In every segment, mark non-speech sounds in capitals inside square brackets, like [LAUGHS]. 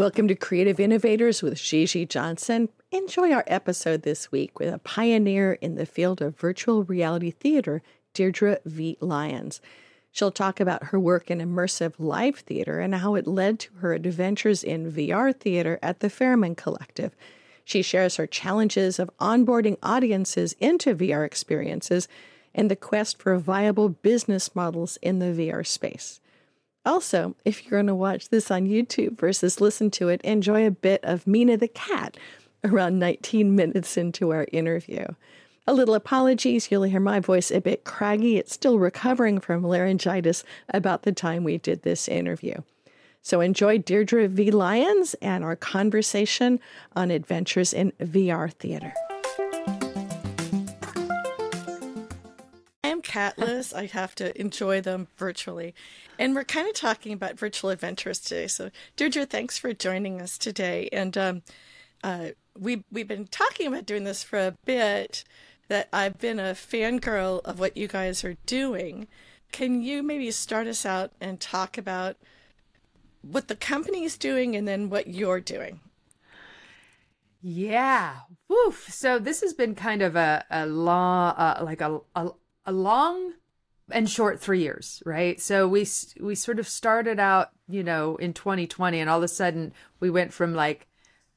Welcome to Creative Innovators with Gigi Johnson. Enjoy our episode this week with a pioneer in the field of virtual reality theater, Deirdre V. Lyons. She'll talk about her work in immersive live theater and how it led to her adventures in VR theater at the Ferryman Collective. She shares her challenges of onboarding audiences into VR experiences and the quest for viable business models in the VR space. Also, if you're going to watch this on YouTube versus listen to it, enjoy a bit of Mina the cat around 19 minutes into our interview. A little apologies, you'll hear my voice a bit craggy. It's still recovering from laryngitis about the time we did this interview. So enjoy Deirdre V. Lyons and our conversation on adventures in VR theater. Catless. I have to enjoy them virtually. And we're kind of talking about virtual adventures today. So, Deirdre, thanks for joining us today. And um, uh, we, we've been talking about doing this for a bit, that I've been a fangirl of what you guys are doing. Can you maybe start us out and talk about what the company is doing and then what you're doing? Yeah. Woof. So this has been kind of a, a long, uh, like a, a, a long and short three years, right? So we we sort of started out, you know, in 2020, and all of a sudden we went from like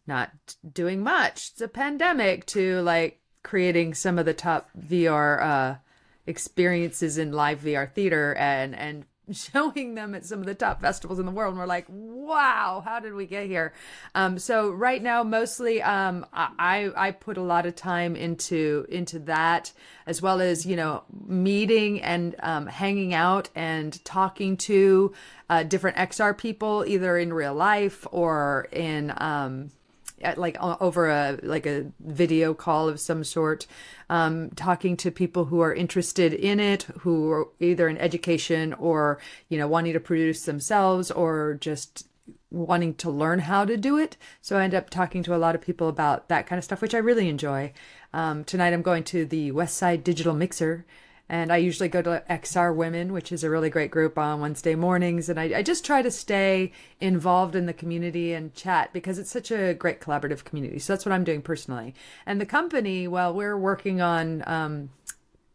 not doing much, it's a pandemic, to like creating some of the top VR uh, experiences in live VR theater, and and showing them at some of the top festivals in the world and we're like wow how did we get here? Um, so right now mostly um, i i put a lot of time into into that as well as you know meeting and um, hanging out and talking to uh, different xr people either in real life or in um, like over a like a video call of some sort um, talking to people who are interested in it who are either in education or you know wanting to produce themselves or just wanting to learn how to do it. So i end up talking to a lot of people about that kind of stuff which i really enjoy. Um, tonight i'm going to the west side digital mixer and I usually go to XR Women, which is a really great group on Wednesday mornings. And I, I, just try to stay involved in the community and chat because it's such a great collaborative community. So that's what I'm doing personally. And the company, well, we're working on um,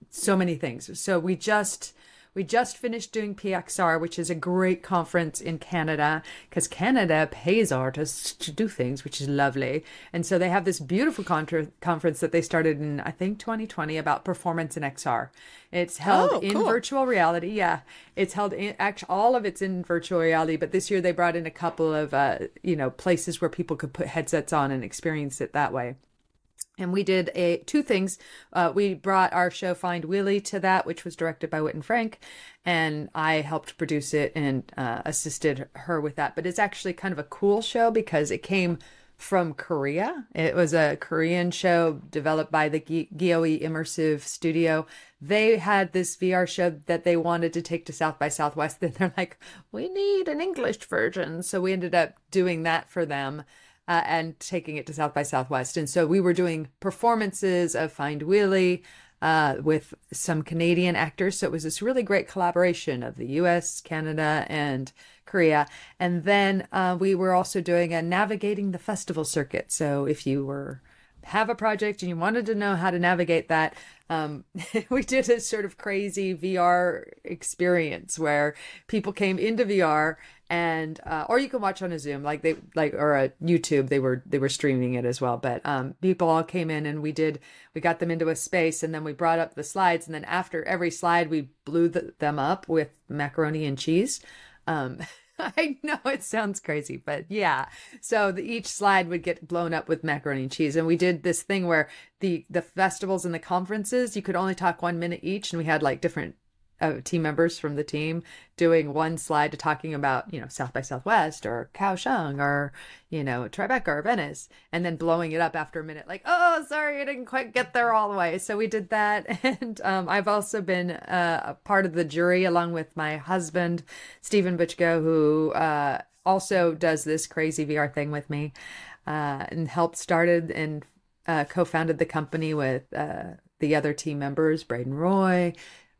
so many things. So we just we just finished doing PXR, which is a great conference in Canada because Canada pays artists to do things, which is lovely. And so they have this beautiful contra- conference that they started in, I think, 2020 about performance in XR. It's held oh, in cool. virtual reality. Yeah, it's held in actually all of it's in virtual reality. But this year they brought in a couple of uh, you know places where people could put headsets on and experience it that way and we did a two things. Uh, we brought our show Find Willie to that, which was directed by Whit Frank, and I helped produce it and uh, assisted her with that. But it's actually kind of a cool show because it came from Korea. It was a Korean show developed by the Gyoe Immersive Studio. They had this VR show that they wanted to take to South by Southwest. [LAUGHS] Then they're like, we need an English version, so we ended up doing that for them uh, and taking it to South by Southwest. And so we were doing performances of Find Willie uh, with some Canadian actors. So it was this really great collaboration of the US, Canada, and Korea. And then uh, we were also doing a navigating the festival circuit. So if you were have a project and you wanted to know how to navigate that, um, [LAUGHS] we did a sort of crazy VR experience where people came into VR and uh, or you can watch on a Zoom like they like or a YouTube they were they were streaming it as well. But um, people all came in and we did we got them into a space and then we brought up the slides and then after every slide we blew the, them up with macaroni and cheese. Um, [LAUGHS] [LAUGHS] I know it sounds crazy, but yeah. So the, each slide would get blown up with macaroni and cheese, and we did this thing where the the festivals and the conferences you could only talk one minute each, and we had like different uh, team members from the team doing one slide to talking about you know South by Southwest or Kaohsiung or you know Tribeca or Venice, and then blowing it up after a minute, like oh sorry I didn't quite get there all the way. So we did that, [LAUGHS] and um, I've also been uh, a part of the jury along with my husband Stephen Butchko, who uh, also does this crazy VR thing with me, uh, and helped started and uh, co-founded the company with uh, the other team members, Braden Roy.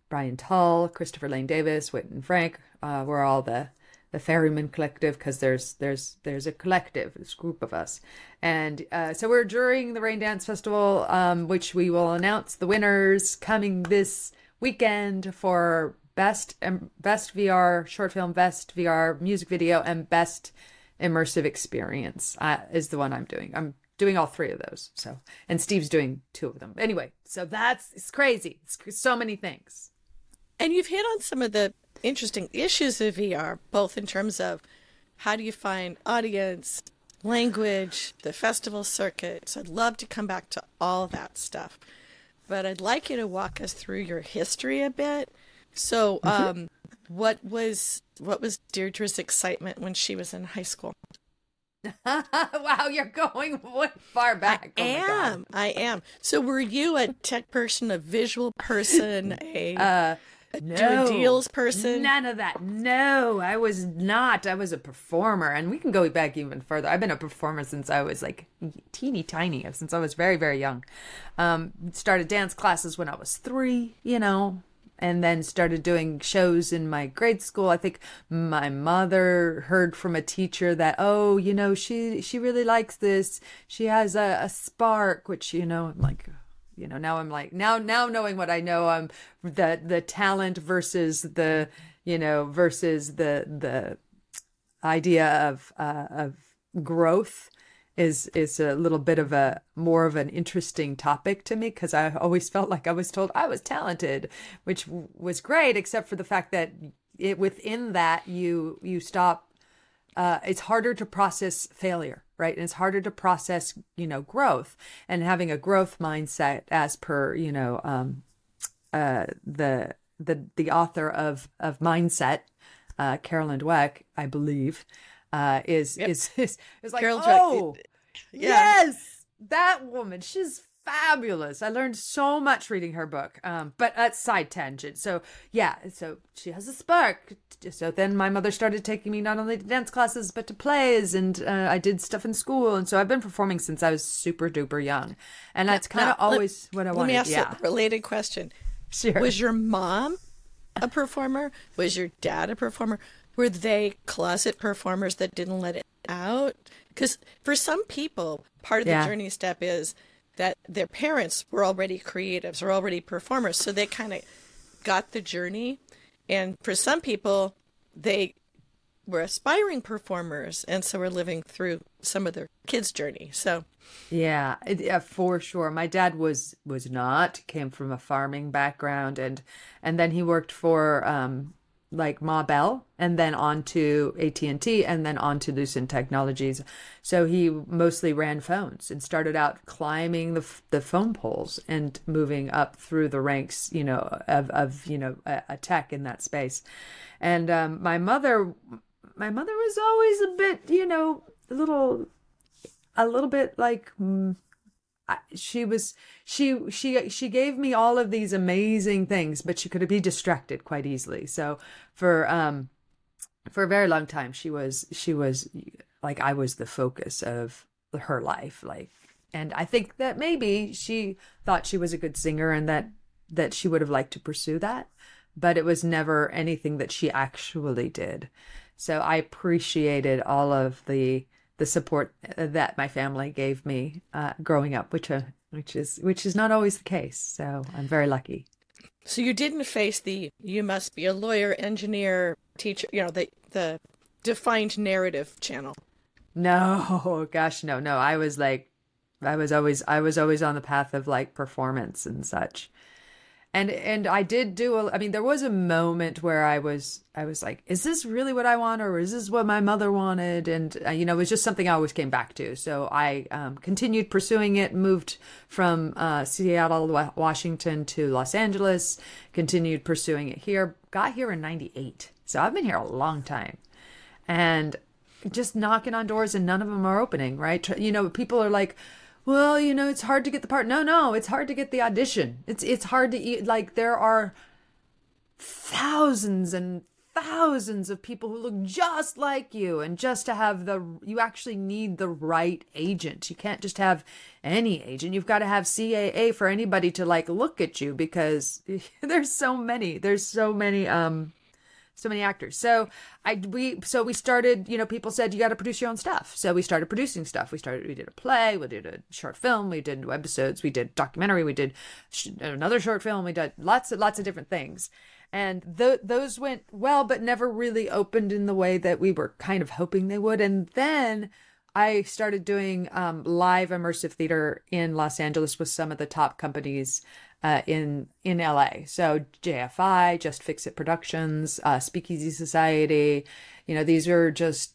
Brian Tull, Christopher Lane Davis, Whitton Frank uh, were all the the Ferryman Collective because there's there's there's a collective, this group of us, and uh, so we're during the Raindance Festival, um, which we will announce the winners coming this weekend for best best VR short film, best VR music video, and best immersive experience uh, is the one I'm doing. I'm doing all three of those. So, and Steve's doing two of them. Anyway, so that's it's crazy. It's so many things. And you've hit on some of the interesting issues of VR, both in terms of how do you find audience, language, the festival circuit. So I'd love to come back to all that stuff. But I'd like you to walk us through your history a bit. So, mm-hmm. um, what was what was Deirdre's excitement when she was in high school? [LAUGHS] wow, you're going way far back. I oh am. I am. So, were you a tech person, a visual person, [LAUGHS] a uh, no, do deals person? None of that. No, I was not. I was a performer, and we can go back even further. I've been a performer since I was like teeny tiny, since I was very very young. Um, started dance classes when I was three. You know, and then started doing shows in my grade school. I think my mother heard from a teacher that, oh, you know, she she really likes this. She has a, a spark, which you know, I'm like, you know, now I'm like, now now knowing what I know, I'm the the talent versus the you know versus the the idea of uh, of growth is is a little bit of a more of an interesting topic to me because I always felt like I was told I was talented, which was great, except for the fact that it within that you you stop. Uh, it's harder to process failure, right? And it's harder to process, you know, growth and having a growth mindset, as per you know, um, uh, the the the author of of Mindset, uh, Carolyn Dweck, I believe uh, is, yep. is is [LAUGHS] is like Carol oh yeah. yes that woman she's fabulous. I learned so much reading her book um but that's side tangent. So yeah so she has a spark. So then my mother started taking me not only to dance classes but to plays and uh, I did stuff in school. And so I've been performing since I was super duper young. And that's kind of always let, what I wanted let me ask yeah. a related question. Sure. Was your mom a performer? Was your dad a performer? Were they closet performers that didn't let it out? Because for some people, part of yeah. the journey step is that their parents were already creatives or already performers. So they kind of got the journey. And for some people, they were aspiring performers and so we're living through some of their kids' journey. So yeah, yeah, for sure. My dad was was not came from a farming background and and then he worked for um like Ma Bell and then on to AT&T and then on to Lucent Technologies. So he mostly ran phones and started out climbing the the phone poles and moving up through the ranks, you know, of of you know a, a tech in that space. And um, my mother my mother was always a bit, you know, a little a little bit like mm, she was she she she gave me all of these amazing things but she could be distracted quite easily. So for um for a very long time she was she was like i was the focus of her life like and i think that maybe she thought she was a good singer and that that she would have liked to pursue that but it was never anything that she actually did. So i appreciated all of the the support that my family gave me uh, growing up, which uh, which is which is not always the case. So I'm very lucky. So you didn't face the you must be a lawyer, engineer, teacher, you know, the the defined narrative channel. No, [LAUGHS] gosh, no, no. I was like I was always I was always on the path of like performance and such and and I did do a, I mean there was a moment where I was I was like is this really what I want or is this what my mother wanted? And uh, you know it was just something I always came back to. So I um, continued pursuing it moved from uh, Seattle Washington to Los Angeles continued pursuing it here got here in 98 so I've been here a long time. And just knocking on doors and none of them are opening right? You know people are like well, you know, it's hard to get the part. No, no, it's hard to get the audition. It's it's hard to eat. Like there are thousands and thousands of people who look just like you and just to have the you actually need the right agent you can't just have any agent you've got to have caa for anybody to like look at you because [LAUGHS] there's so many there's so many um so many actors. So I we so we started. You know, people said you got to produce your own stuff. So we started producing stuff. We started. We did a play. We did a short film. We did episodes. We did documentary. We did sh- another short film. We did lots of lots of different things. And th- those went well, but never really opened in the way that we were kind of hoping they would. And then I started doing um, live immersive theater in Los Angeles with some of the top companies uh, in in LA. So JFI, Just Fix It Productions, uh, Speakeasy Society. You know, these are just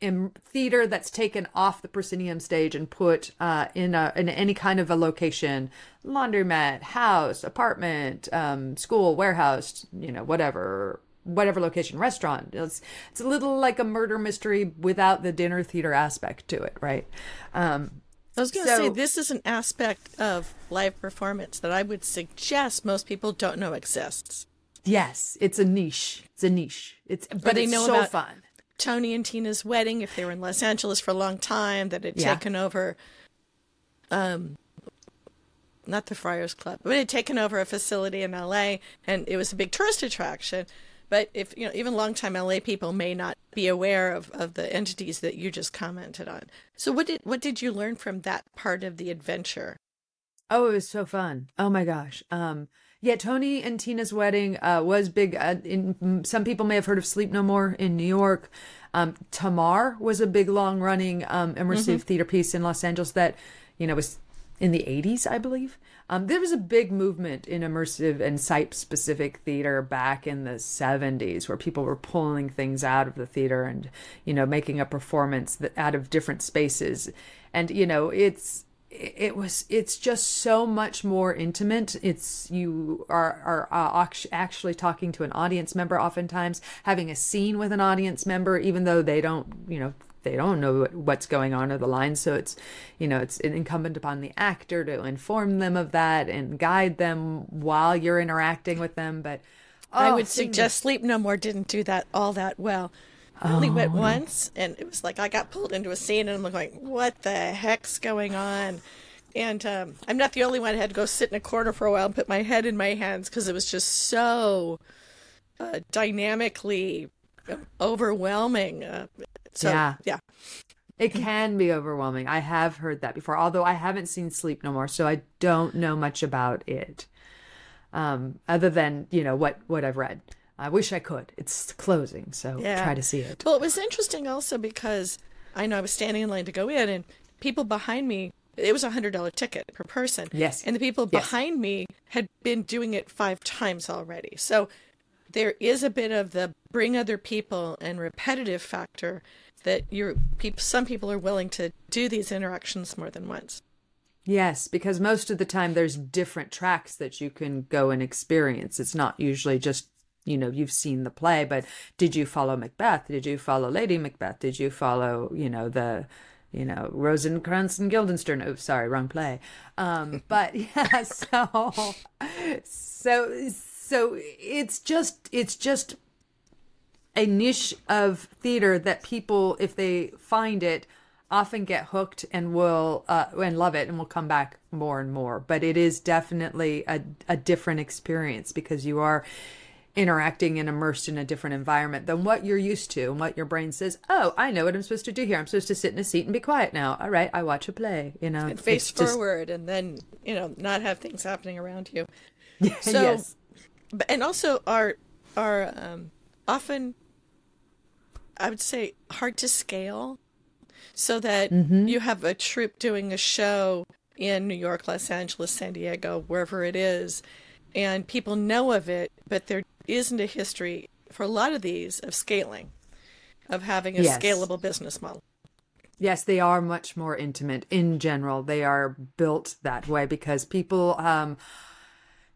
in theater that's taken off the proscenium stage and put uh, in a in any kind of a location, laundromat, house, apartment, um, school, warehouse, you know, whatever whatever location restaurant it's it's a little like a murder mystery without the dinner theater aspect to it right um I was going to so, say this is an aspect of live performance that I would suggest most people don't know exists. Yes, it's a niche. It's a niche. It's but, but they know so about fun. Tony and Tina's wedding if they were in Los Angeles for a long time that had yeah. taken over um not the Friars Club, but it had taken over a facility in LA and it was a big tourist attraction. But if you know, even longtime LA people may not be aware of, of the entities that you just commented on. So what did what did you learn from that part of the adventure? Oh, it was so fun. Oh my gosh. Um yeah, Tony and Tina's wedding uh, was big. Uh, in some people may have heard of Sleep No More in New York. Um, Tamara was a big, long running um, immersive mm-hmm. theater piece in Los Angeles that you know was in the 80s, I believe. Um, there was a big movement in immersive and site specific theater back in the 70s where people were pulling things out of the theater and, you know, making a performance that, out of different spaces. And, you know, it's, it was it's just so much more intimate it's you are are uh, actually talking to an audience member oftentimes having a scene with an audience member even though they don't you know they don't know what's going on or the lines so it's you know it's incumbent upon the actor to inform them of that and guide them while you're interacting with them. But oh, i would suggest sleep no more didn't do that all that well. I only oh, went once and it was like i got pulled into a scene and i'm like what the heck's going on? And um, i'm not the only one. I had to go sit in a corner for a while and put my head in my hands because it was just so uh, dynamically overwhelming. Uh, so, yeah. Yeah. It can be overwhelming. I have heard that before, although I haven't seen Sleep No More, so I don't know much about it. Um, other than, you know, what what I've read. I wish I could. It's closing, so yeah. try to see it. Well, it was interesting also because I know I was standing in line to go in and people behind me it was a hundred dollar ticket per person. Yes. And the people yes. behind me had been doing it five times already. So there is a bit of the bring other people and repetitive factor that people some people are willing to do these interactions more than once. Yes because most of the time there's different tracks that you can go and experience. It's not usually just you know you've seen the play but did you follow macbeth? Did you follow lady macbeth? Did you follow you know the you know rosencrantz and guildenstern? Oh sorry wrong play. Um but [LAUGHS] yeah so so so it's just it's just a niche of theater that people if they find it often get hooked and will uh, and love it and will come back more and more. But it is definitely a, a different experience because you are interacting and immersed in a different environment than what you're used to and what your brain says oh i know what i'm supposed to do here. I'm supposed to sit in a seat and be quiet now. All right i watch a play you know? And face forward just... and then you know not have things happening around you. [LAUGHS] So yes and also are are um, often I would say hard to scale, so that mm-hmm. you have a troupe doing a show in New York, Los Angeles, San Diego, wherever it is, and people know of it, but there isn't a history for a lot of these of scaling, of having a yes. scalable business model. Yes, they are much more intimate in general. They are built that way because people um,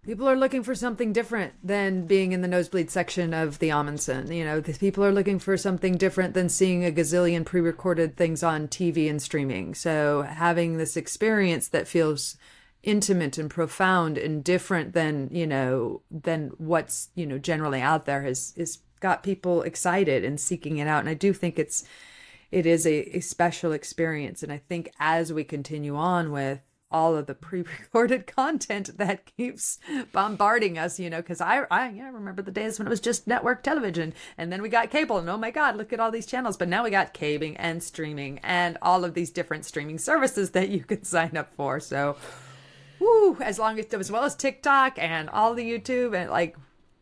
people are looking for something different than being in the nosebleed section of the Ahmanson. You know, people are looking for something different than seeing a gazillion pre-recorded things on TV and streaming. So having this experience that feels intimate and profound and different than you know than what's you know generally out there has is got people excited and seeking it out. And I do think it's it is a, a special experience. And I think as we continue on with all of the pre-recorded [LAUGHS] content that keeps bombarding us, you know, because I, I yeah, remember the days when it was just network television and then we got cable and oh my God, look at all these channels. But now we got cabling and streaming and all of these different streaming services that you can sign up for. So, woo, as long as, as well as TikTok and all the YouTube and like,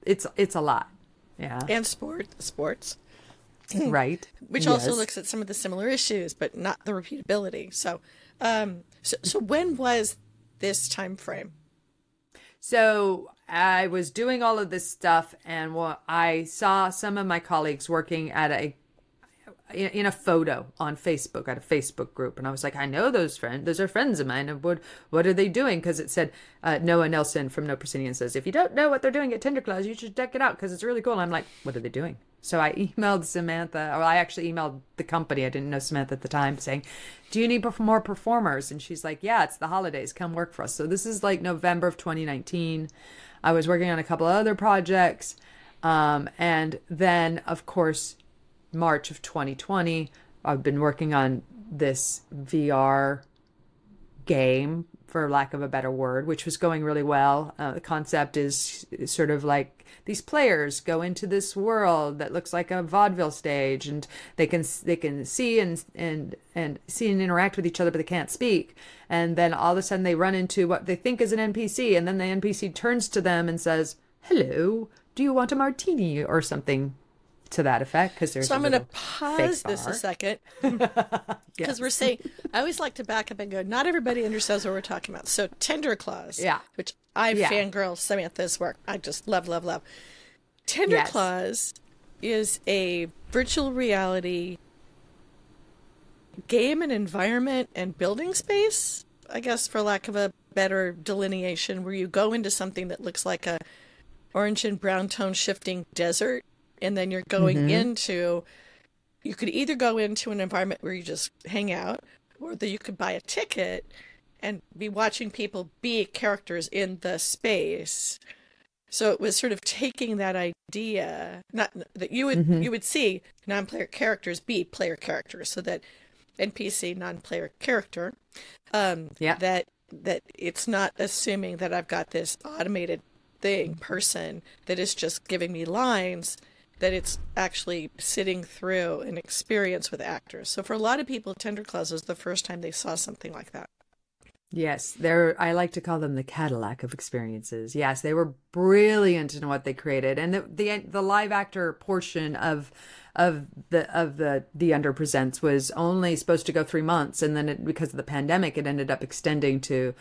it's, it's a lot. Yeah. And sport, sports. right. [CLEARS THROAT] Which yes. also looks at some of the similar issues, but not the repeatability. So, um, so, so when was this time frame? So I was doing all of this stuff, and I saw some of my colleagues working at a in a photo on Facebook at a Facebook group, and I was like, I know those friends; those are friends of mine. What what are they doing? Because it said uh, Noah Nelson from No Proscenium says, if you don't know what they're doing at Tender Claws, you should check it out because it's really cool. And I'm like, what are they doing? So I [LAUGHS] emailed Samantha, or I actually emailed the company. I didn't know Samantha at the time, saying, "Do you need more performers?" And she's like, "Yeah, it's the holidays. Come work for us." So this is like November of 2019. I was working on a couple of other projects, um, and then of course, March of 2020, I've been working on this VR game, for lack of a better word, which was going really well. Uh, the concept is sort of like these players go into this world that looks like a vaudeville stage and they can they can see and and and see and interact with each other but they can't speak. And then all of a sudden they run into what they think is an npc and then the npc turns to them and says hello do you want a martini or something to that effect? Because there's so i'm going to pause this a second. [LAUGHS] Because yes. we're saying i always like to back up and go not everybody understands what we're talking about. So tender claws yeah. which i yeah. fangirl samantha's work i just love love love tender yes. claws is a virtual reality game and environment and building space i guess for lack of a better delineation where you go into something that looks like a orange and brown tone shifting desert and then you're going mm-hmm. into you could either go into an environment where you just hang out or that you could buy a ticket and be watching people be characters in the space so it was sort of taking that idea not that you would mm-hmm. you would see non-player characters be player characters so that npc non-player character um yeah that that it's not assuming that i've got this automated thing person that is just giving me lines that it's actually sitting through an experience with actors. So for a lot of people, Tender Claws was the first time they saw something like that. Yes, they're I like to call them the Cadillac of experiences. Yes, they were brilliant in what they created. And the the, the live actor portion of of the of the the under presents was only supposed to go 3 months and then it, because of the pandemic it ended up extending to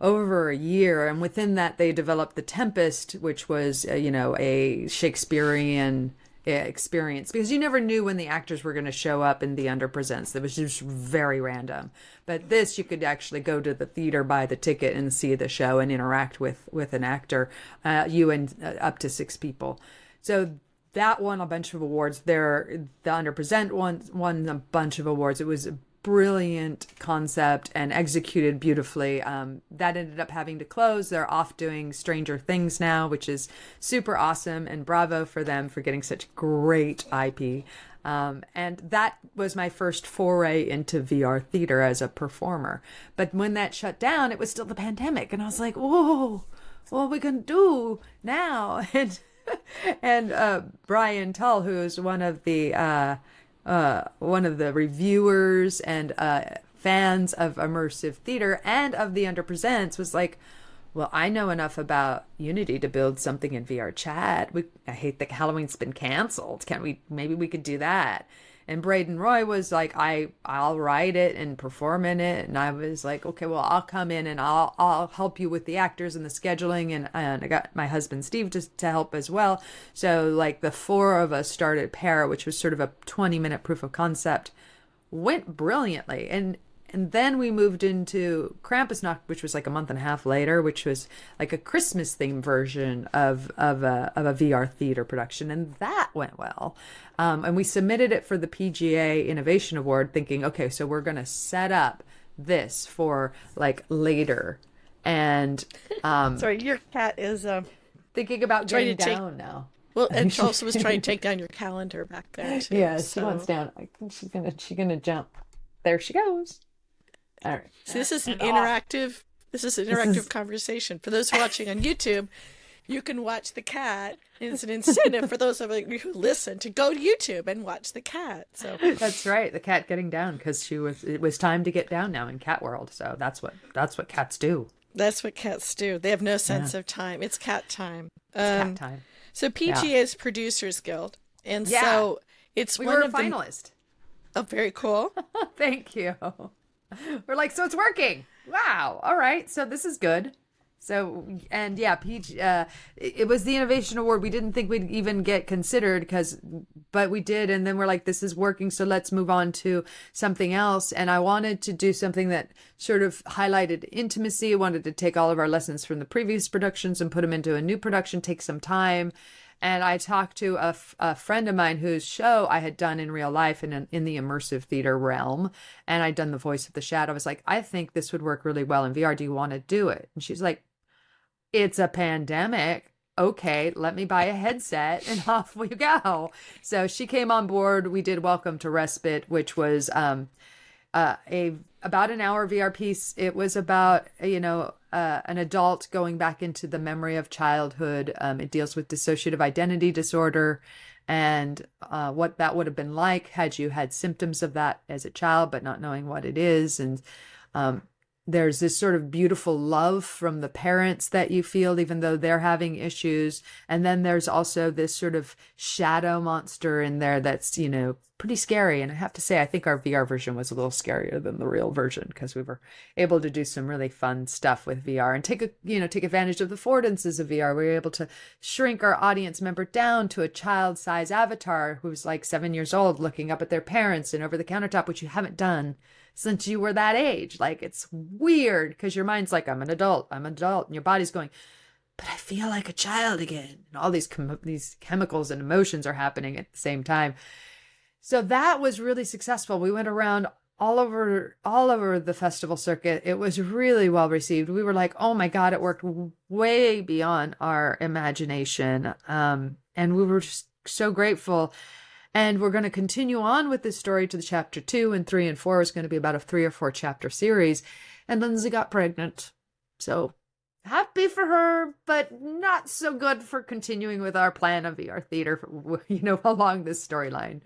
over a year and within that they developed the tempest which was uh, you know a shakespearean experience because you never knew when the actors were going to show up in the under presents. It was just very random. But this you could actually go to the theater buy the ticket and see the show and interact with with an actor uh, you and uh, up to six people. So that won a bunch of awards. There the under present one won a bunch of awards. It was brilliant concept and executed beautifully. Um, that ended up having to close. They're off doing Stranger Things now, which is super awesome. And bravo for them for getting such great IP. Um, and that was my first foray into VR theater as a performer. But when that shut down, it was still the pandemic. And I was like, whoa, what are we to do now? [LAUGHS] And, and uh, Brian Tull, who is one of the. Uh, uh, one of the reviewers and uh, fans of immersive theater and of the Underpresents was like, well, I know enough about Unity to build something in VR chat. We, I hate that Halloween's been canceled. Can we? Maybe we could do that. And Braden Roy was like, I I'll write it and perform in it. And I was like, okay, well, I'll come in and I'll I'll help you with the actors and the scheduling. And, and I got my husband Steve to, to help as well. So like the four of us started Para, which was sort of a 20 minute proof of concept, went brilliantly. And and then we moved into Krampusnacht, which was like a month and a half later, which was like a Christmas themed version of of a of a VR theater production, and that went well. Um, and we submitted it for the PGA Innovation Award, thinking, okay, so we're going to set up this for like later. And um, [LAUGHS] sorry, your cat is um, thinking about getting down take... now. Well, and she also was [LAUGHS] trying to take down your calendar back there. Too, yeah, so. she wants down. She's gonna she's gonna jump. There she goes. All right. So this is an interactive This is an interactive is... [LAUGHS] conversation. For those watching on YouTube, you can watch the cat. It's an incentive for those of you who listen to go to YouTube and watch the cat. So that's right, the cat getting down because she was. It was time to get down now in cat world. So that's what that's what cats do. That's what cats do. They have no sense yeah. of time. It's cat time. It's um, cat time. So PGA yeah. is Producers Guild, and yeah. so it's we one were of a finalist. The... Oh, very cool. [LAUGHS] Thank you. [LAUGHS] We're like, so it's working. Wow. All right. So this is good. So and yeah. Uh, it was the innovation award. We didn't think we'd even get considered because, but we did. And then we're like, this is working. So let's move on to something else. And I wanted to do something that sort of highlighted intimacy. I wanted to take all of our lessons from the previous productions and put them into a new production. Take some time. And I talked to a, f- a friend of mine whose show I had done in real life in, in the immersive theater realm. And I'd done the voice of the shadow. I was like, I think this would work really well in VR. Do you want to do it? And she's like, it's a pandemic. Okay, let me buy a headset and [LAUGHS] off we go. So she came on board. We did Welcome to Respite, which was um, uh, a about an hour VR piece. It was about you know uh, an adult going back into the memory of childhood. Um, it deals with dissociative identity disorder and uh, what that would have been like had you had symptoms of that as a child, but not knowing what it is. And um, there's this sort of beautiful love from the parents that you feel, even though they're having issues. And then there's also this sort of shadow monster in there that's, you know, pretty scary. And I have to say, I think our VR version was a little scarier than the real version because we were able to do some really fun stuff with VR and take a, you know, take advantage of the affordances of VR. We were able to shrink our audience member down to a child size avatar who's like seven years old looking up at their parents and over the countertop, which you haven't done since you were that age. Like it's weird because your mind's like, I'm an adult, I'm an adult, and your body's going, but I feel like a child again. And all these chem- these chemicals and emotions are happening at the same time. So that was really successful. We went around all over all over the festival circuit. It was really well received. We were like, "Oh my god, it worked way beyond our imagination." Um, and we were just so grateful and we're going to continue on with this story to the chapter two and three and four is going to be about a three or four chapter series. And Lindsay got pregnant. So happy for her, but not so good for continuing with our plan of VR theater, [LAUGHS] you know, along this storyline.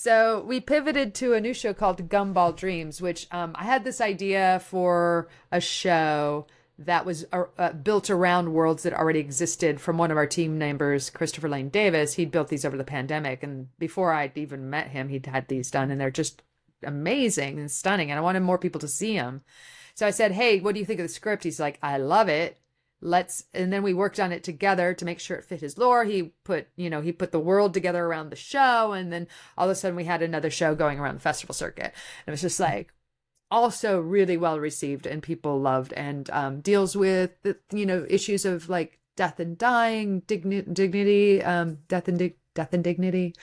So we pivoted to a new show called Gumball Dreams, which um, I had this idea for a show that was uh, uh, built around worlds that already existed from one of our team members, Christopher Lane Davis. He'd built these over the pandemic. And before I'd even met him, he'd had these done, and they're just amazing and stunning. And I wanted more people to see them. So I said, Hey, what do you think of the script? He's like, I love it. Let's, and then we worked on it together to make sure it fit his lore. He put, you know, he put the world together around the show. And then all of a sudden we had another show going around the festival circuit. And it was just like, also really well received and people loved and um, deals with the, you know issues of like death and dying digni- dignity um, death and death and dignity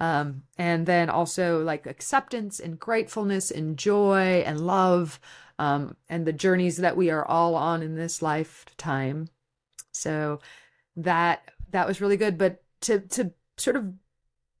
um, and then also like acceptance and gratefulness and joy and love um, and the journeys that we are all on in this lifetime. So that that was really good. But to to sort of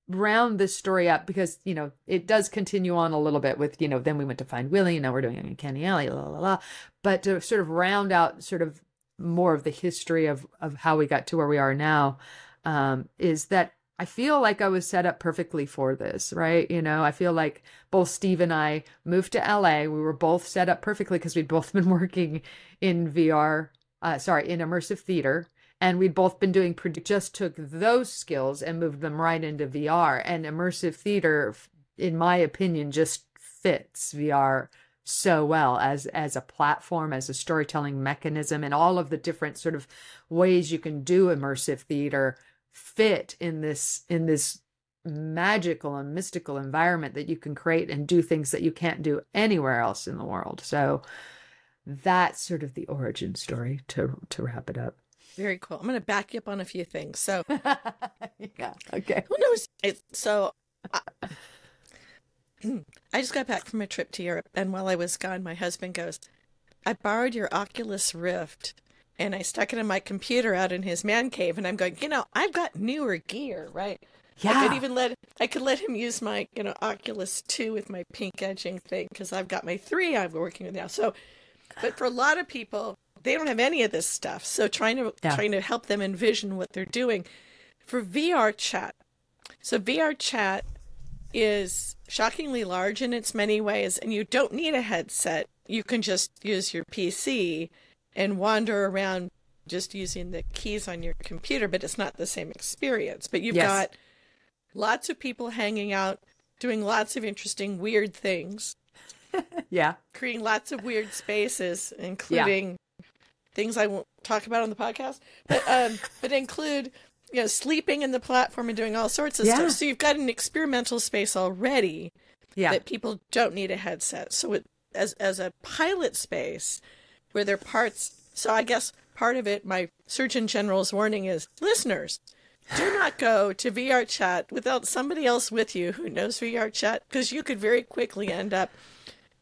round this story up because you know it does continue on a little bit with you know then we went to find Willie and now we're doing it Uncanny Alley la la la. But to sort of round out sort of more of the history of of how we got to where we are now um, is that I feel like I was set up perfectly for this, right? You know, I feel like both Steve and I moved to LA. We were both set up perfectly because we'd both [LAUGHS] been working in VR, uh, sorry, in immersive theater and we'd both been doing just took those skills and moved them right into VR and immersive theater in my opinion just fits VR so well as as a platform as a storytelling mechanism and all of the different sort of ways you can do immersive theater fit in this in this magical and mystical environment that you can create and do things that you can't do anywhere else in the world so that's sort of the origin story to to wrap it up very cool. I'm going to back you up on a few things. So, [LAUGHS] yeah, okay. Who knows? It, so, I, uh, [CLEARS THROAT] I just got back from a trip to Europe, and while I was gone, my husband goes, "I borrowed your Oculus Rift." And I stuck it in my computer out in his man cave, and I'm going, you know, I've got newer gear, right? Yeah. I could even let I could let him use my you know Oculus Two with my pink edging thing because I've got my three I'm working with now. So but for a lot of people, they don't have any of this stuff. So trying to Yeah. trying to help them envision what they're doing for VR chat. So VR chat is shockingly large in its many ways, and you don't need a headset. You can just use your PC and wander around just using the keys on your computer, but it's not the same experience. But you've Yes. got lots of people hanging out, doing lots of interesting, weird things, [LAUGHS] Yeah. creating lots of weird spaces, including things I won't talk about on the podcast, but um, [LAUGHS] but include you know sleeping in the platform and doing all sorts of Yeah. stuff. So you've got an experimental space already Yeah. that people don't need a headset. So it, as as a pilot space where there are parts. So I guess part of it, my Surgeon General's warning is listeners. Do not go to VR chat without somebody else with you who knows VR chat because you could very quickly end up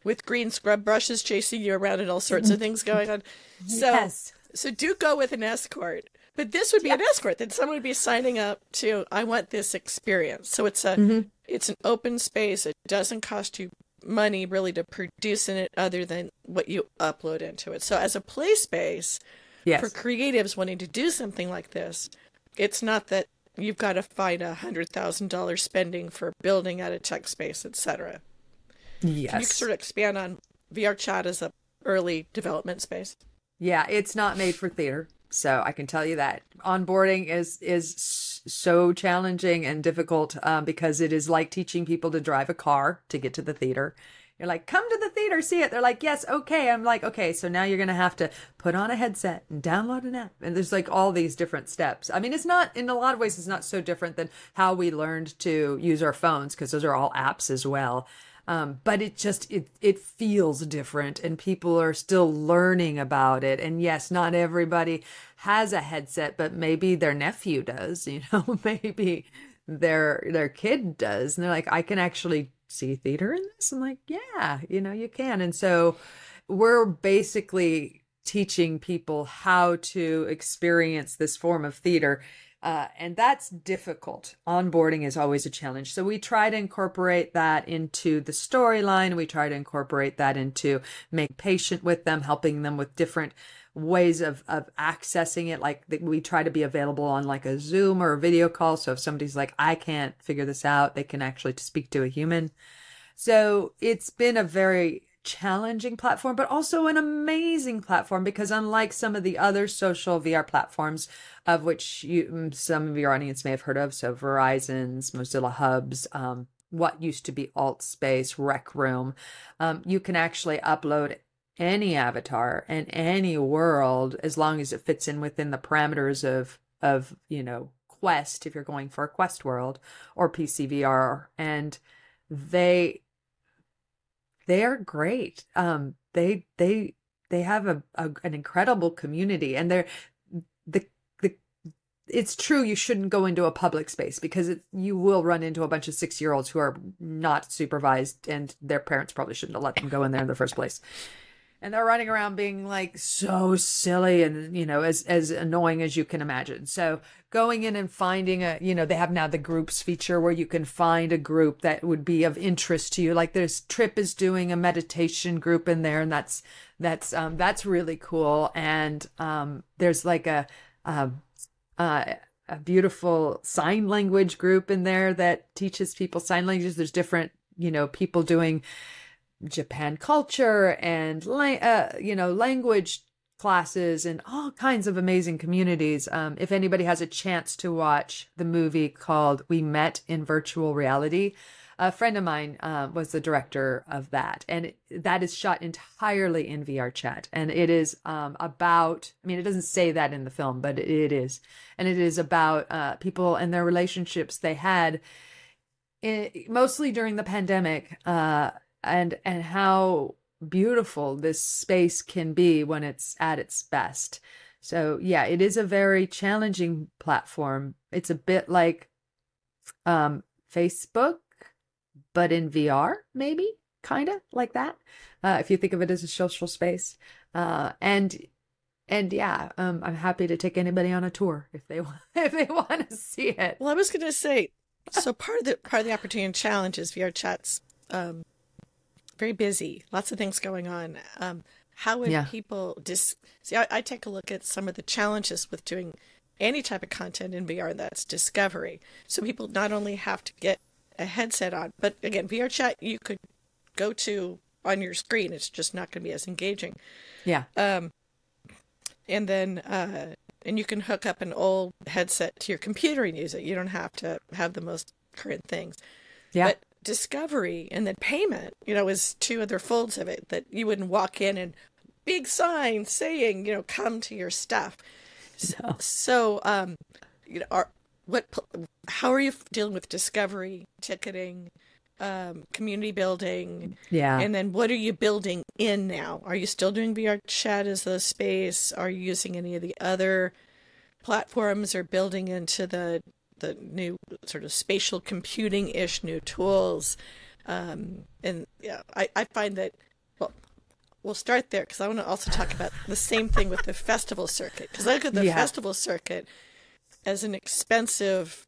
with green scrub brushes chasing you around and all sorts of things going on. [LAUGHS] So, Yes. so do go with an escort. But this would be an escort that someone would be signing up to. I want this experience. So it's a mm-hmm. it's an open space. It doesn't cost you money really to produce in it other than what you upload into it. So as a play space Yes. for creatives wanting to do something like this, it's not that you've got to find a hundred thousand dollars spending for building out a tech space, etc. yes. Can you sort of expand on VR chat as a early development space? Yeah, it's not made for theater, so I can tell you that onboarding is is so challenging and difficult um, because it is like teaching people to drive a car to get to the theater. You're like, come to the theater, see it. They're like, yes, okay. I'm like, okay, so now you're gonna have to put on a headset and download an app, and there's like all these different steps. I mean, it's not in a lot of ways, it's not so different than how we learned to use our phones because those are all apps as well. Um, but it just it it feels different and people are still learning about it. And yes not everybody has a headset but maybe their nephew does [LAUGHS] you know maybe their their kid does. And they're like i can actually see theater in this? I'm like yeah you know you can. And so we're basically teaching people how to experience this form of theater uh, and that's difficult. Onboarding is always a challenge. So we try to incorporate that into the storyline. We try to incorporate that into make patient with them, helping them with different ways of, of accessing it. Like we try to be available on like a Zoom or a video call. So if somebody's like, I can't figure this out, they can actually speak to a human. So it's been a very challenging platform, but also an amazing platform because unlike some of the other social VR platforms, of which you, mm, some of your audience may have heard of, so Horizons, Mozilla Hubs, um, what used to be Alt Space, Rec Room, um, you can actually upload any avatar and any world as long as it fits in within the parameters of of you know Quest if you're going for a Quest world or PCVR, and they they are great. Um, they they they have a, a an incredible community, and they're the the. It's true you shouldn't go into a public space because it, you will run into a bunch of six year olds who are not supervised, and their parents probably shouldn't have let them go in there in the first place. And they're running around being like so silly and you know as as annoying as you can imagine. So going in and finding a you know they have now the groups feature where you can find a group that would be of interest to you. Like this trip is doing a meditation group in there and that's that's um that's really cool. And um there's like a um uh a beautiful sign language group in there that teaches people sign languages. There's different you know people doing japan culture and uh, you know language classes and all kinds of amazing communities. Um, if anybody has a chance to watch the movie called We Met in Virtual Reality, a friend of mine uh, was the director of that, and it, that is shot entirely in VR chat. And it is um, about, I mean, it doesn't say that in the film, but it is. And it is about uh, people and their relationships they had. In, mostly during the pandemic, uh, and and how beautiful this space can be when it's at its best. So yeah, it is a very challenging platform. It's a bit like um Facebook but in VR, maybe kind of like that. Uh, if you think of it as a social space. Uh and and yeah, um I'm happy to take anybody on a tour if they [LAUGHS] want if they want to see it. Well, I was going to say, so part of the part of the opportunity and challenge is VR chats um, very busy, lots of things going on. Um, How would yeah. people dis? See, I, I take a look at some of the challenges with doing any type of content in VR. That's discovery. So people not only have to get a headset on, but again, VR chat you could go to on your screen. It's just not going to be as engaging. Yeah. Um, and then uh, and you can hook up an old headset to your computer and use it. You don't have to have the most current things. Yeah. But discovery and then payment, you know, is two other folds of it that you wouldn't walk in and big sign saying, you know, come to your stuff. No. So, um, you know, are what? How are you dealing with discovery, ticketing, um, community building? Yeah. And then what are you building in now? Are you still doing VR chat as the space? Are you using any of the other platforms or building into the the new sort of spatial computing ish new tools? Um, and yeah, I, I find that well, we'll start there because I want to also talk about the same thing with the [LAUGHS] festival circuit because I look at the yeah. festival circuit as an expensive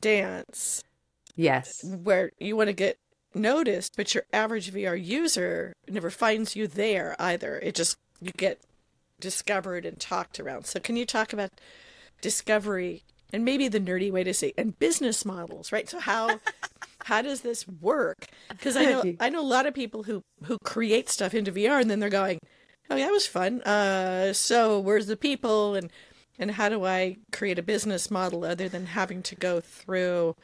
dance Yes. Where you want to get noticed, but your average VR user never finds you there either. It just, you get discovered and talked around. So, can you talk about discovery and maybe the nerdy way to say and business models, right? So, how. [LAUGHS] how does this work? Because I know I know a lot of people who who create stuff into VR and then they're going, "Oh, yeah, that was fun. Uh, so where's the people and and how do I create a business model other than having to go through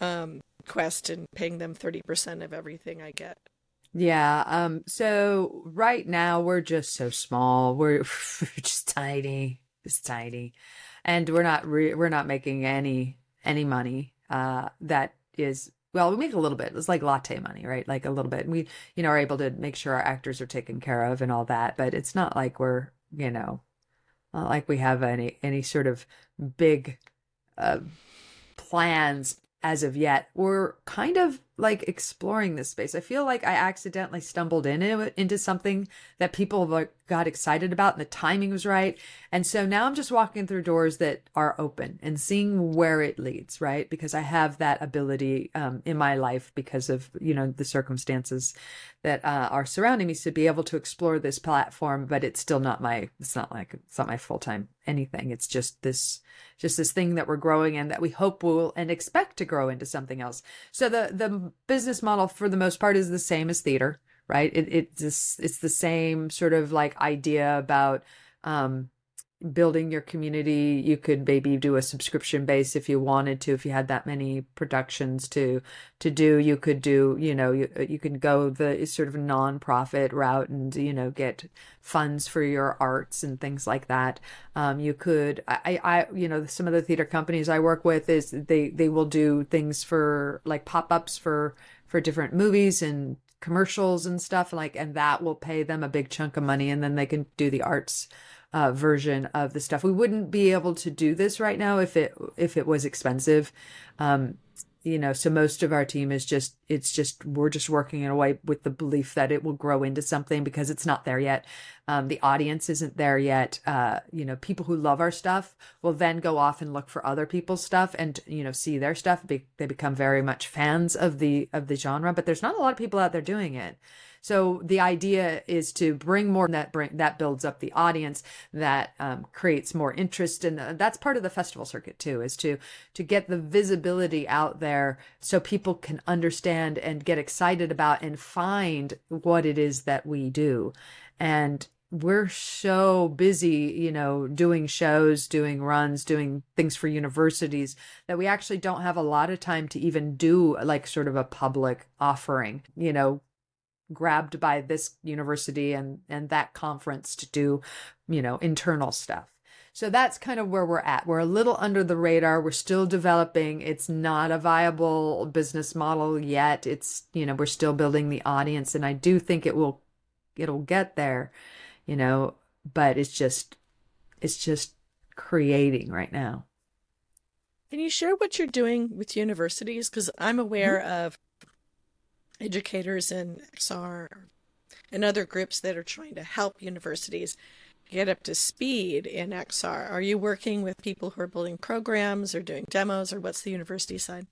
um, Quest and paying them 30% of everything I get. Yeah. Um, so right now we're just so small. We're, [LAUGHS] we're just tiny, just tiny, and we're not re- we're not making any any money. Uh, that is well, we make a little bit. It's like latte money, right? Like a little bit. And we, you know, are able to make sure our actors are taken care of and all that. But it's not like we're, you know, not like we have any any sort of big uh, plans as of yet. We're kind of like exploring this space. I feel like I accidentally stumbled into into something that people like got excited about and the timing was right. And so now I'm just walking through doors that are open and seeing where it leads, right? Because I have that ability um, in my life because of, you know, the circumstances that uh, are surrounding me to be able to explore this platform, but it's still not my, it's not like, it's not my full-time anything. It's just this, just this thing that we're growing and that we hope will and expect to grow into something else. So the, the business model for the most part is the same as theater right? It, it's it's the same sort of like idea about um, building your community. You could maybe do a subscription base if you wanted to, if you had that many productions to to do. You could do, you know, you you can go the sort of nonprofit route and you know get funds for your arts and things like that. Um, you could, I, I, you know, some of the theater companies I work with is they they will do things for like pop ups for for different movies and commercials and stuff like and that will pay them a big chunk of money and then they can do the arts uh, version of the stuff. We wouldn't be able to do this right now if it if it was expensive. Um, you know so most of our team is just it's just we're just working in a way with the belief that it will grow into something because it's not there yet. Um, the audience isn't there yet. Uh, you know people who love our stuff will then go off and look for other people's stuff and you know see their stuff. Be- they become very much fans of the of the genre but there's not a lot of people out there doing it so the idea is to bring more that bring that builds up the audience, that um, creates more interest, and that's part of the festival circuit too, is to to get the visibility out there so people can understand and get excited about and find what it is that we do, and we're so busy, you know, doing shows, doing runs, doing things for universities that we actually don't have a lot of time to even do like sort of a public offering. You know, grabbed by this university and and that conference to do you know internal stuff. So that's kind of where we're at. We're a little under the radar. We're still developing. It's not a viable business model yet. It's you know we're still building the audience and i do think it will it'll get there you know but it's just it's just creating right now. Can you share what you're doing with universities? Because i'm aware mm-hmm. of educators in XR and other groups that are trying to help universities get up to speed in XR. Are you working with people who are building programs or doing demos, or what's the university side?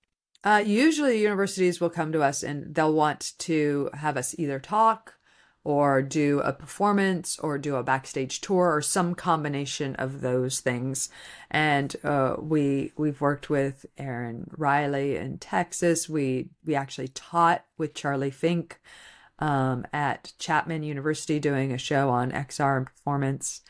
Uh, usually, universities will come to us and they'll want to have us either talk or do a performance or do a backstage tour or some combination of those things. And uh, we we've worked with Erin Reilly in Texas. We we actually taught with Charlie Fink um, at Chapman University doing a show on XR and performance.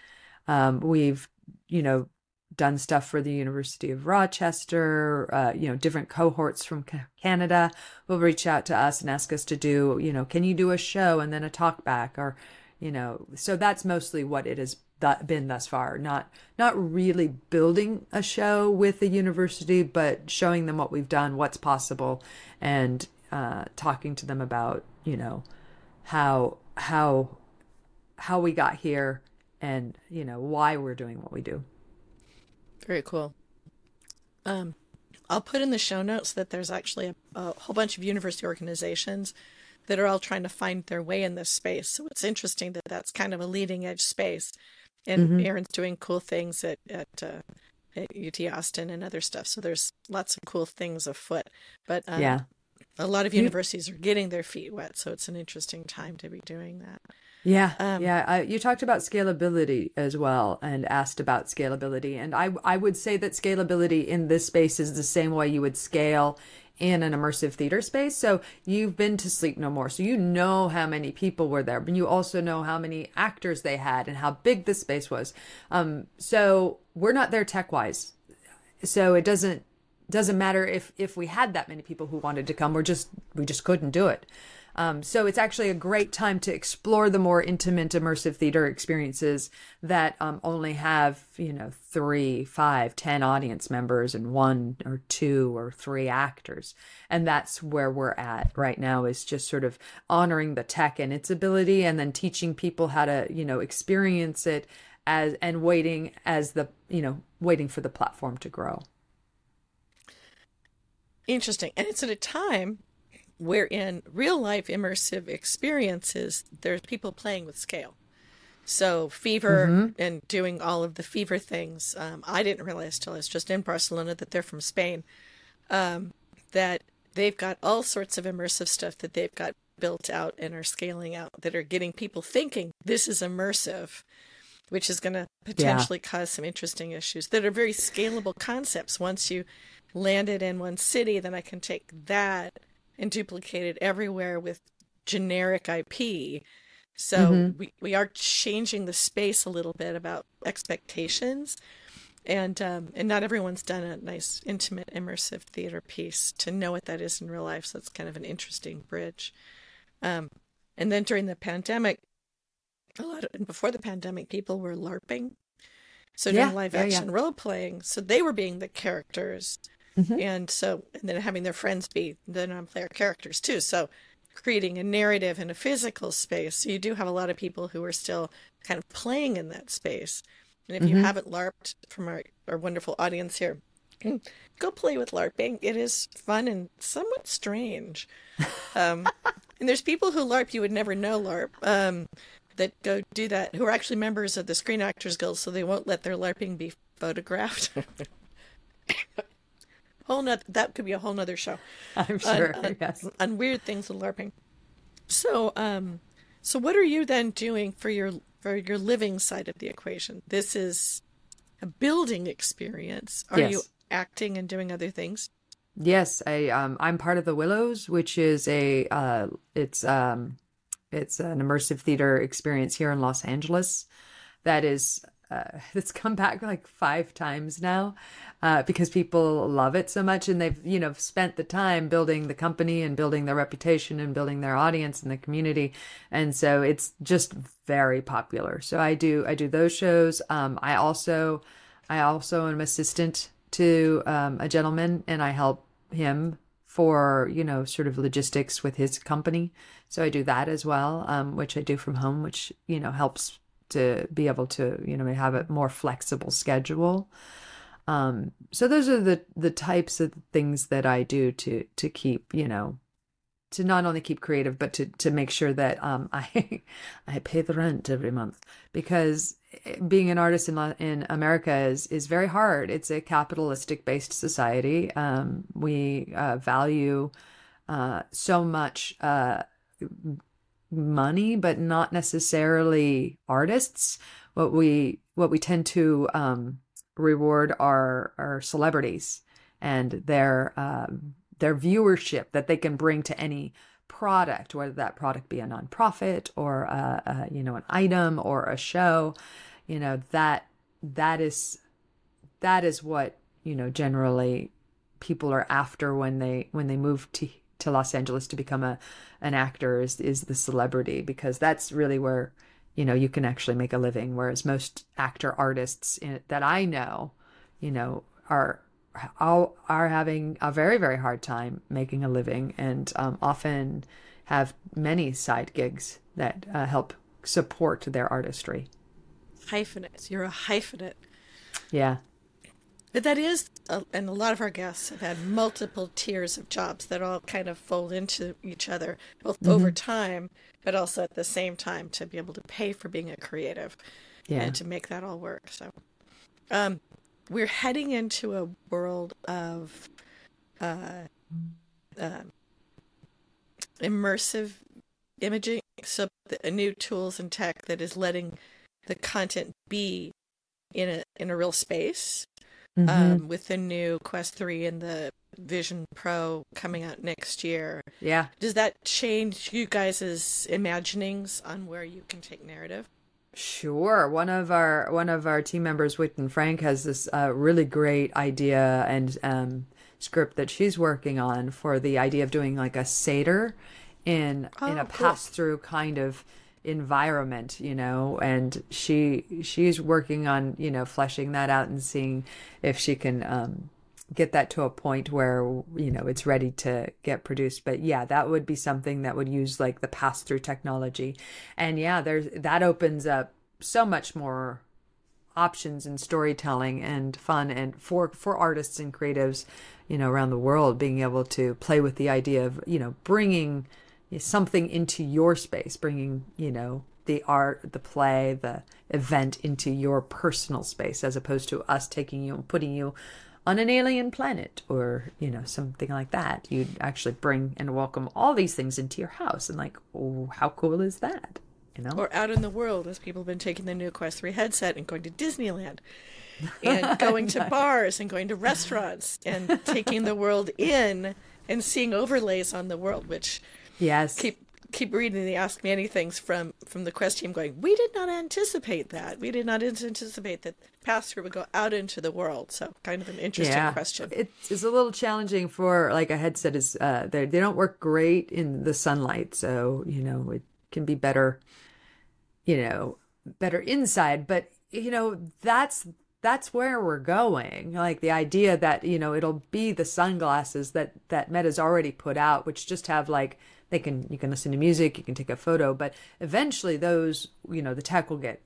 Um, we've you know done stuff for the University of Rochester, uh, you know, different cohorts from Canada will reach out to us and ask us to do, you know, can you do a show and then a talk back or, you know, so that's mostly what it has been thus far. Not not really building a show with the university, but showing them what we've done, what's possible, and uh, talking to them about, you know, how how how we got here and you know why we're doing what we do. Very cool. Um, I'll put in the show notes that there's actually a, a, whole bunch of university organizations that are all trying to find their way in this space. So it's interesting that that's kind of a leading edge space. And mm-hmm. Erin's doing cool things at at, uh, at UT Austin and other stuff. So there's lots of cool things afoot. But um, yeah, a lot of universities are getting their feet wet. So it's an interesting time to be doing that. Yeah, um, yeah. I, you talked about scalability as well, and asked about scalability, and I I would say that scalability in this space is the same way you would scale in an immersive theater space. So you've been to Sleep No More, so you know how many people were there, but you also know how many actors they had and how big the space was. Um, so we're not there tech wise, so it doesn't doesn't matter if if we had that many people who wanted to come. We're just we just couldn't do it. Um, so it's actually a great time to explore the more intimate, immersive theater experiences that um, only have, you know, three, five, ten audience members and one or two or three actors. And that's where we're at right now is just sort of honoring the tech and its ability and then teaching people how to, you know, experience it as and waiting as the, you know, waiting for the platform to grow. Interesting. And it's at a time where in real life immersive experiences, there's people playing with scale. So fever mm-hmm. and doing all of the fever things. Um, I didn't realize till I was just in Barcelona that they're from Spain. Um, that they've got all sorts of immersive stuff that they've got built out and are scaling out that are getting people thinking this is immersive, which is going to potentially yeah. cause some interesting issues that are very scalable concepts. Once you land it in one city, then I can take that and duplicated everywhere with generic IP. So mm-hmm. we, we are changing the space a little bit about expectations. And um, and not everyone's done a nice, intimate, immersive theater piece to know what that is in real life. So it's kind of an interesting bridge. Um, and then during the pandemic, a lot of, and before the pandemic, people were LARPing. So doing yeah, live action yeah, yeah. role playing. So they were being the characters Mm-hmm. And so, and then having their friends be the non player characters too. So, creating a narrative in a physical space. So, you do have a lot of people who are still kind of playing in that space. And if mm-hmm. you haven't LARPed from our, our wonderful audience here, [CLEARS THROAT] go play with LARPing. It is fun and somewhat strange. Um, [LAUGHS] and there's people who LARP you would never know LARP um, that go do that, who are actually members of the Screen Actors Guild, so they won't let their LARPing be photographed. [LAUGHS] whole nother, that could be a whole nother show. [LAUGHS] I'm sure. On, on, yes. On weird things with LARPing. So, um, so what are you then doing for your for your living side of the equation? This is a building experience. Are yes. you acting and doing other things? Yes, I um I'm part of the Willows, which is a uh it's um it's an immersive theater experience here in Los Angeles that is uh, [LAUGHS] it's come back like five times now uh, because people love it so much and they've you know spent the time building the company and building their reputation and building their audience and the community. And so it's just very popular. So i do i do those shows. Um, i also i also am assistant to um, a gentleman and i help him for you know sort of logistics with his company. So i do that as well um, which i do from home which you know helps to be able to you know have a more flexible schedule um so those are the the types of things that i do to to keep you know to not only keep creative but to to make sure that um [LAUGHS] i i pay the rent every month because being an artist in in America is is very hard. It's a capitalistic based society. Um, we uh, value uh, so much uh, money, but not necessarily artists. What we what we tend to um, reward are are celebrities and their um, their viewership that they can bring to any product, whether that product be a nonprofit or a, a, you know an item or a show. You know that that is that is what you know generally people are after when they when they move to to Los Angeles to become a an actor is is the celebrity because that's really where you know you can actually make a living whereas most actor artists in, that I know you know are all are having a very very hard time making a living and um, often have many side gigs that uh, help support their artistry. Hyphenate. You're a hyphenate. Yeah but that is, uh, and a lot of our guests have had multiple tiers of jobs that all kind of fold into each other, both mm-hmm. over time, but also at the same time to be able to pay for being a creative yeah. and to make that all work. So, um, we're heading into a world of uh, uh, immersive imaging, so the, new tools and tech that is letting the content be in a in a real space mm-hmm. um, with the new Quest 3 and the Vision Pro coming out next year. Yeah. Does that change you guys' imaginings on where you can take narrative? Sure. One of our one of our team members, Whitton Frank, has this uh, really great idea and um, script that she's working on for the idea of doing like a seder in oh, in a cool. pass through kind of environment you know and she she's working on you know fleshing that out and seeing if she can um get that to a point where you know it's ready to get produced. But yeah that would be something that would use like the pass through technology. And yeah there's that opens up so much more options in storytelling and fun and for for artists and creatives you know around the world being able to play with the idea of you know bringing something into your space, bringing, you know, the art, the play, the event into your personal space, as opposed to us taking you and putting you on an alien planet or, you know, something like that. You'd actually bring and welcome all these things into your house. And, like, oh, how cool is that? You know? Or out in the world, as people have been taking the new Quest 3 headset and going to Disneyland and [LAUGHS] going to bars and going to restaurants and taking the world in and seeing overlays on the world, which Yes. Keep keep reading the Ask Me Anythings from from the Quest team going, we did not anticipate that. We did not anticipate that pass through would go out into the world. So kind of an interesting yeah. question. It's, it's a little challenging for like a headset is uh they they don't work great in the sunlight. So, you know, it can be better, you know, better inside. But, you know, that's that's where we're going like the idea that you know it'll be the sunglasses that that meta's already put out which just have like they can you can listen to music you can take a photo but eventually those you know the tech will get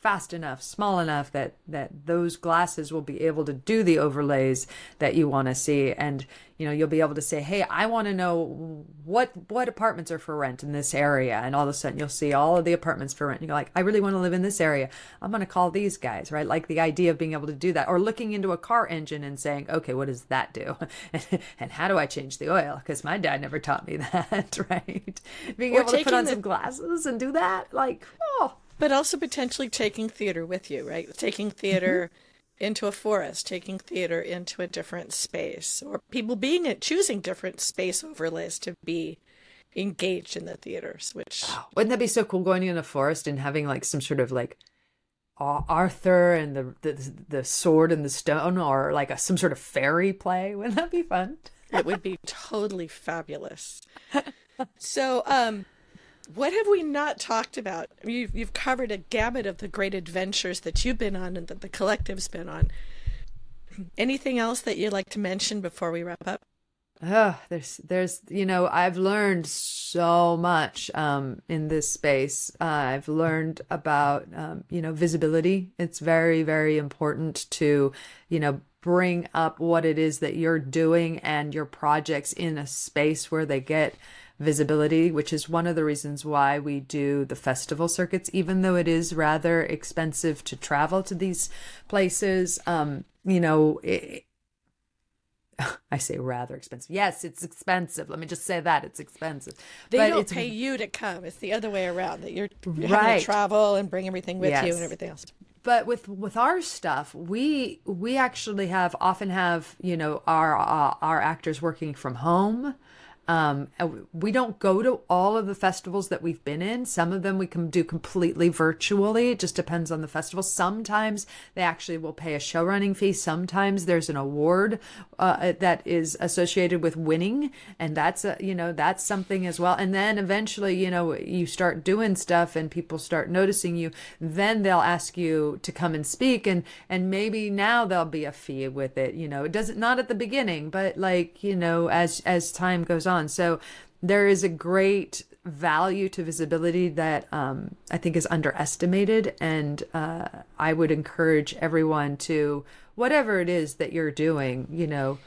fast enough, small enough that that those glasses will be able to do the overlays that you want to see. And you know you'll be able to say hey I want to know what what apartments are for rent in this area. And all of a sudden you'll see all of the apartments for rent. And you're like I really want to live in this area. I'm going to call these guys right? Like the idea of being able to do that or looking into a car engine and saying okay what does that do? [LAUGHS] And how do I change the oil? Because my dad never taught me [LAUGHS] that [LAUGHS] right? Being or able to put on the... some glasses and do that like oh but also potentially taking theater with you, right? Taking theater mm-hmm. into a forest, taking theater into a different space, or people being at choosing different space overlays to be engaged in the theaters. Which oh, wouldn't that be so cool going in a forest and having like some sort of like Arthur and the, the the sword and the stone, or like a, some sort of fairy play? [LAUGHS] Wouldn't that be fun? it would be totally fabulous. [LAUGHS] So, um, what have we not talked about? You've, you've covered a gamut of the great adventures that you've been on and that the collective's been on. Anything else that you'd like to mention before we wrap up? Oh, there's, there's, you know, I've learned so much um, in this space. Uh, I've learned about, um, you know, visibility. It's very, very important to, you know, bring up what it is that you're doing and your projects in a space where they get visibility, which is one of the reasons why we do the festival circuits, even though it is rather expensive to travel to these places. Um, you know, it, [LAUGHS] I say rather expensive. Yes, it's expensive. Let me just say that it's expensive. They but don't it's, pay you to come. It's the other way around that you're, you're having to travel and bring everything with you and everything else. but with with our stuff we we actually have often have you know our uh, our actors working from home um we don't go to all of the festivals that we've been in. Some of them we can do completely virtually. It just depends on the festival. Sometimes they actually will pay a show running fee. Sometimes there's an award uh, that is associated with winning and that's a, you know that's something as well. And then eventually you know you start doing stuff and people start noticing you then they'll ask you to come and speak and and maybe now there'll be a fee with it you know. It doesn't not at the beginning but like you know as as time goes on so there is a great value to visibility that um, I think is underestimated, and uh, I would encourage everyone to whatever it is that you're doing, you know,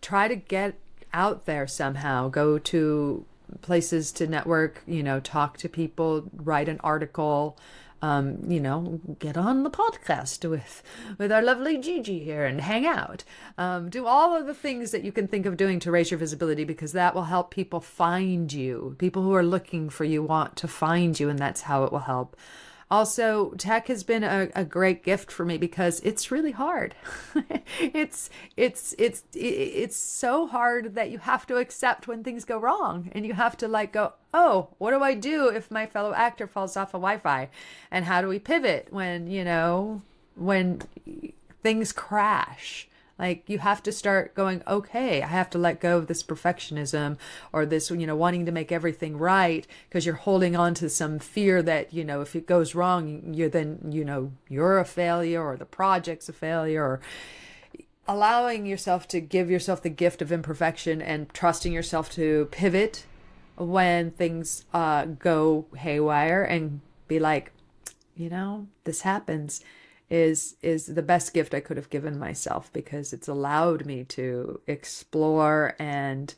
try to get out there somehow. Go to places to network, you know, talk to people, write an article, um, you know, get on the podcast with with our lovely Gigi here and hang out. Um, do all of the things that you can think of doing to raise your visibility because that will help people find you. People who are looking for you want to find you, and that's how it will help. Also, tech has been a, a great gift for me because it's really hard. [LAUGHS] it's it's it's it's so hard that you have to accept when things go wrong and you have to like go, "Oh, what do I do if my fellow actor falls off of Wi-Fi?" And how do we pivot when, you know, when things crash? Like you have to start going, okay, I have to let go of this perfectionism or this, you know, wanting to make everything right because you're holding on to some fear that, you know, if it goes wrong, you're then, you know, you're a failure or the project's a failure or allowing yourself to give yourself the gift of imperfection and trusting yourself to pivot when things uh, go haywire and be like, you know, this happens is is the best gift I could have given myself because it's allowed me to explore and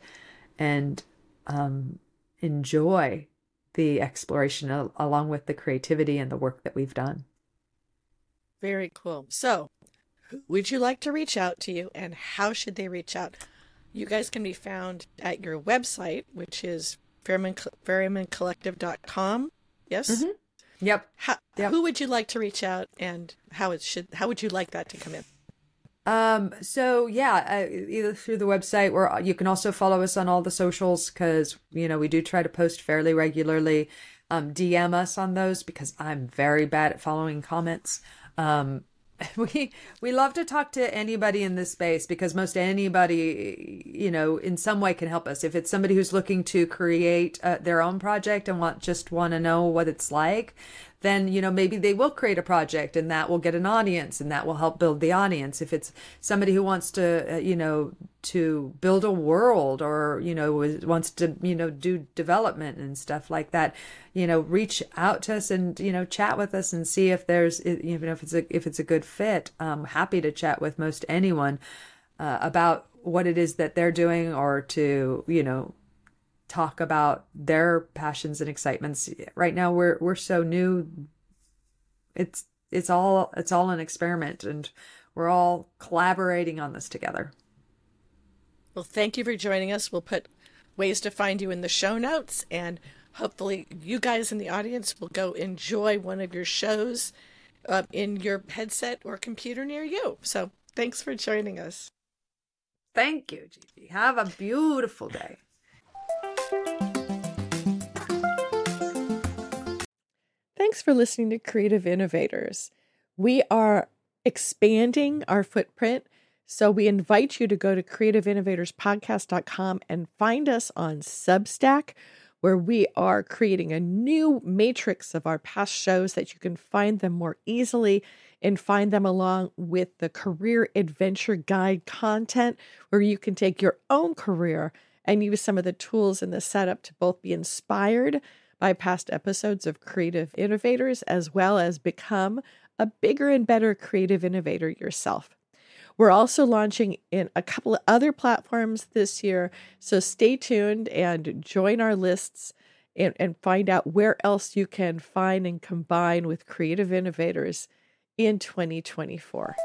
and um, enjoy the exploration al- along with the creativity and the work that we've done. Very cool. So, would you like to reach out to you and how should they reach out? You guys can be found at your website, which is Ferryman, ferrymancollective.com. Yes? Yep. How, Yep. Who would you like to reach out and how it should how would you like that to come in? Um, so yeah, uh, either through the website or you can also follow us on all the socials because, you know, we do try to post fairly regularly. Um, DM us on those because I'm very bad at following comments. Um, [LAUGHS] we we love to talk to anybody in this space because most anybody you know in some way can help us. If it's somebody who's looking to create uh, their own project and want just want to know what it's like then you know maybe they will create a project and that will get an audience and that will help build the audience. If it's somebody who wants to uh, you know to build a world or you know wants to you know do development and stuff like that you know reach out to us and you know chat with us and see if there's you know if it's a if it's a good fit. I'm happy to chat with most anyone uh, about what it is that they're doing or to you know talk about their passions and excitements right now we're we're so new it's it's all it's all an experiment and we're all collaborating on this together Well, thank you for joining us. We'll put ways to find you in the show notes, and hopefully, you guys in the audience will go enjoy one of your shows uh, in your headset or computer near you. So, thanks for joining us. thank you Gigi. have a beautiful day Thanks for listening to Creative Innovators. We are expanding our footprint, so we invite you to go to creativeinnovatorspodcast.com and find us on Substack, where we are creating a new matrix of our past shows that you can find them more easily and find them along with the career adventure guide content, where you can take your own career and use some of the tools in the setup to both be inspired by past episodes of Creative Innovators, as well as become a bigger and better creative innovator yourself. We're also launching in a couple of other platforms this year, so stay tuned and join our lists and, and find out where else you can find and combine with Creative Innovators in 2024.